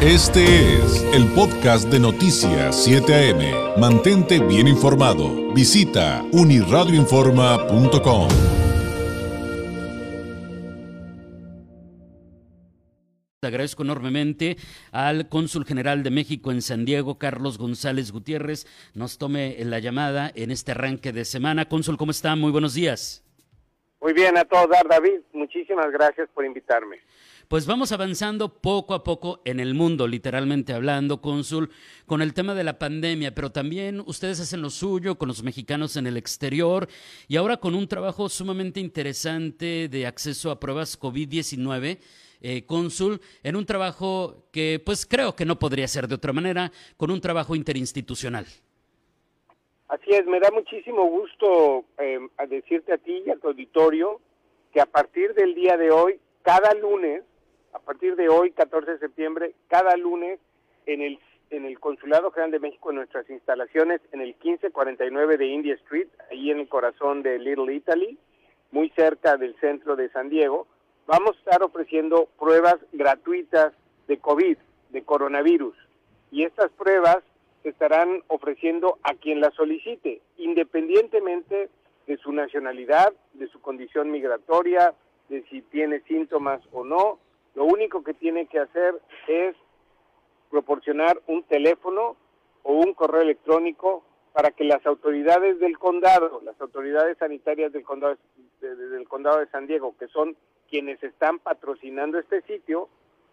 Este es el podcast de Noticias 7 AM. Mantente bien informado. Visita uniradioinforma.com. Agradezco enormemente al cónsul general de México en San Diego, Carlos González Gutiérrez, nos tome la llamada en este arranque de semana. Cónsul, ¿cómo está? Muy buenos días. Muy bien, a todos David. Muchísimas gracias por invitarme. Pues vamos avanzando poco a poco en el mundo, literalmente hablando, cónsul, con el tema de la pandemia, pero también ustedes hacen lo suyo con los mexicanos en el exterior y ahora con un trabajo sumamente interesante de acceso a pruebas COVID-19. Eh, cónsul, en un trabajo que pues creo que no podría ser de otra manera, con un trabajo interinstitucional. Así es, me da muchísimo gusto eh, decirte a ti y a tu auditorio que a partir del día de hoy, cada lunes, a partir de hoy, 14 de septiembre, cada lunes en el, en el Consulado General de México, en nuestras instalaciones, en el 1549 de India Street, ahí en el corazón de Little Italy, muy cerca del centro de San Diego, vamos a estar ofreciendo pruebas gratuitas de COVID, de coronavirus. Y estas pruebas se estarán ofreciendo a quien las solicite, independientemente de su nacionalidad, de su condición migratoria, de si tiene síntomas o no, lo único que tiene que hacer es proporcionar un teléfono o un correo electrónico para que las autoridades del condado, las autoridades sanitarias del condado de, del condado de San Diego, que son quienes están patrocinando este sitio,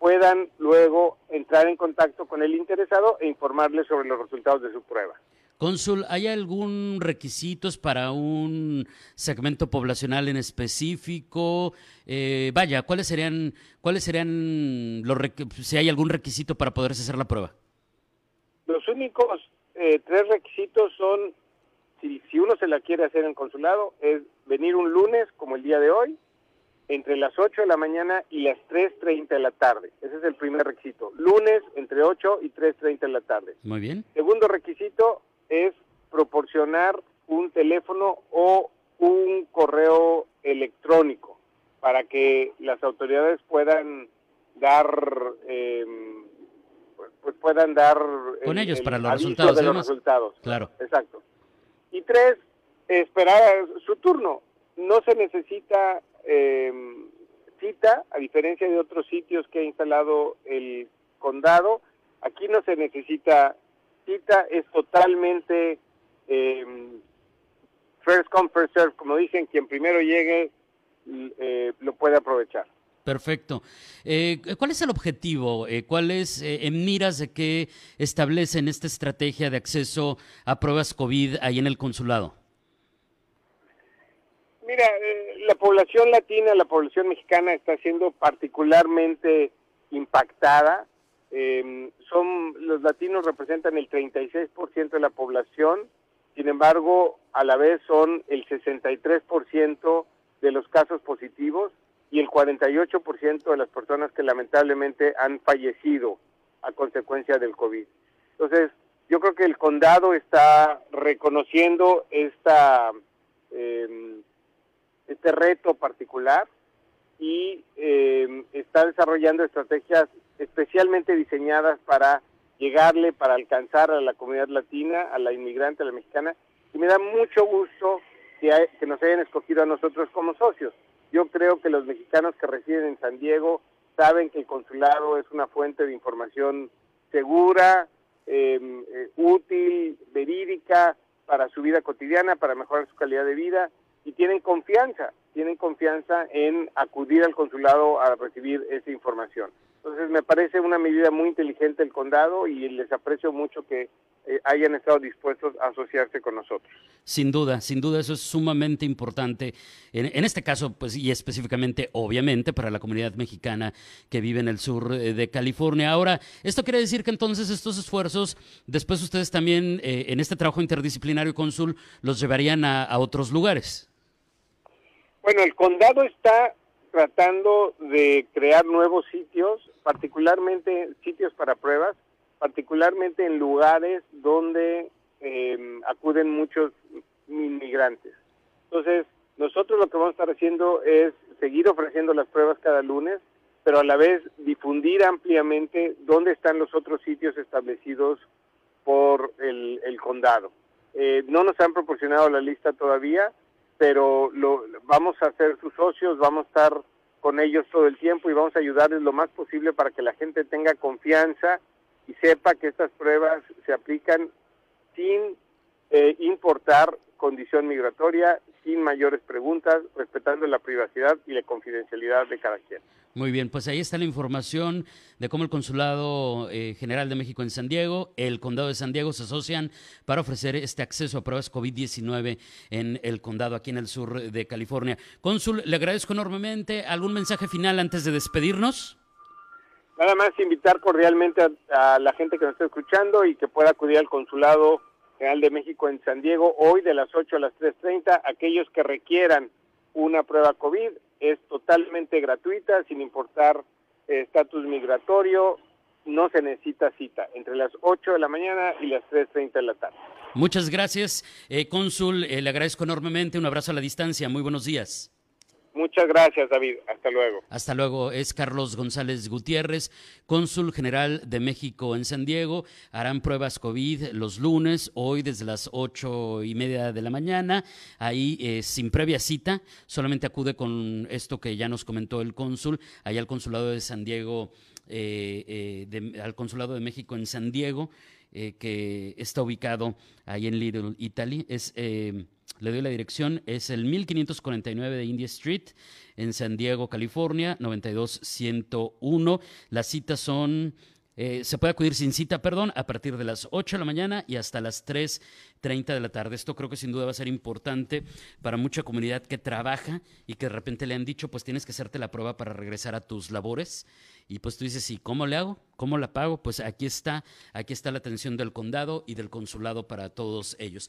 puedan luego entrar en contacto con el interesado e informarle sobre los resultados de su prueba. Cónsul, ¿hay algún requisitos para un segmento poblacional en específico? Eh, vaya, ¿cuáles serían, cuáles serían los si hay algún requisito para poderse hacer la prueba? Los únicos eh, tres requisitos son, si, si uno se la quiere hacer en consulado, es venir un lunes como el día de hoy, entre las 8 de la mañana y las 3.30 de la tarde. Ese es el primer requisito. Lunes entre 8 y 3.30 de la tarde. Muy bien. Segundo requisito, es proporcionar un teléfono o un correo electrónico para que las autoridades puedan dar eh, pues puedan dar con ellos para los resultados de los resultados claro exacto y tres esperar su turno no se necesita eh, cita a diferencia de otros sitios que ha instalado el condado aquí no se necesita es totalmente eh, first come, first serve, como dicen, quien primero llegue eh, lo puede aprovechar. Perfecto. Eh, ¿Cuál es el objetivo? ¿Cuál es, en miras de qué establecen esta estrategia de acceso a pruebas COVID ahí en el consulado? Mira, la población latina, la población mexicana está siendo particularmente impactada eh, son los latinos representan el 36% de la población, sin embargo, a la vez son el 63% de los casos positivos y el 48% de las personas que lamentablemente han fallecido a consecuencia del COVID. Entonces, yo creo que el condado está reconociendo esta, eh, este reto particular y eh, está desarrollando estrategias especialmente diseñadas para llegarle, para alcanzar a la comunidad latina, a la inmigrante, a la mexicana, y me da mucho gusto que, que nos hayan escogido a nosotros como socios. Yo creo que los mexicanos que residen en San Diego saben que el consulado es una fuente de información segura, em, eh, útil, verídica para su vida cotidiana, para mejorar su calidad de vida y tienen confianza, tienen confianza en acudir al consulado a recibir esa información. Entonces me parece una medida muy inteligente el condado y les aprecio mucho que eh, hayan estado dispuestos a asociarse con nosotros. Sin duda, sin duda eso es sumamente importante. En, este caso, pues y específicamente, obviamente, para la comunidad mexicana que vive en el sur eh, de California. Ahora, esto quiere decir que entonces estos esfuerzos, después ustedes también eh, en este trabajo interdisciplinario consul, los llevarían a otros lugares. Bueno, el condado está tratando de crear nuevos sitios, particularmente sitios para pruebas, particularmente en lugares donde em, acuden muchos inmigrantes. Entonces, nosotros lo que vamos a estar haciendo es seguir ofreciendo las pruebas cada lunes, pero a la vez difundir ampliamente dónde están los otros sitios establecidos por el, condado. Eh, no nos han proporcionado la lista todavía, pero lo, vamos a ser sus socios, vamos a estar con ellos todo el tiempo y vamos a ayudarles lo más posible para que la gente tenga confianza y sepa que estas pruebas se aplican sin eh, importar condición migratoria, sin mayores preguntas, respetando la privacidad y la confidencialidad de cada quien. Muy bien, pues ahí está la información de cómo el Consulado eh, General de México en San Diego, el Condado de San Diego se asocian para ofrecer este acceso a pruebas COVID-19 en el condado aquí en el sur de California. Cónsul, le agradezco enormemente. ¿Algún mensaje final antes de despedirnos? Nada más invitar cordialmente a, a la gente que nos está escuchando y que pueda acudir al Consulado General de México en San Diego hoy de las 8 a las 3.30. Aquellos que requieran una prueba COVID es totalmente gratuita, sin importar eh, estatus migratorio, no se necesita cita, entre las 8 de la mañana y las 3.30 de la tarde. Muchas gracias, eh, cónsul, eh, le agradezco enormemente, un abrazo a la distancia, muy buenos días. Muchas gracias, David. Hasta luego. Hasta luego. Es Carlos González Gutiérrez, cónsul general de México en San Diego. Harán pruebas COVID los lunes, hoy desde las ocho y media de la mañana. Ahí eh, sin previa cita, solamente acude con esto que ya nos comentó el cónsul, ahí al consulado de San Diego, eh, eh, al consulado de México en San Diego, que está ubicado ahí en Little Italy. Es le doy la dirección, es el 1549 de India Street en San Diego, California, 92101. Las citas son, eh, se puede acudir sin cita, perdón, a partir de las 8 de la mañana y hasta las 3.30 de la tarde. Esto creo que sin duda va a ser importante para mucha comunidad que trabaja y que de repente le han dicho, pues tienes que hacerte la prueba para regresar a tus labores. Y pues tú dices, ¿y cómo le hago? ¿Cómo la pago? Pues aquí está, aquí está la atención del condado y del consulado para todos ellos.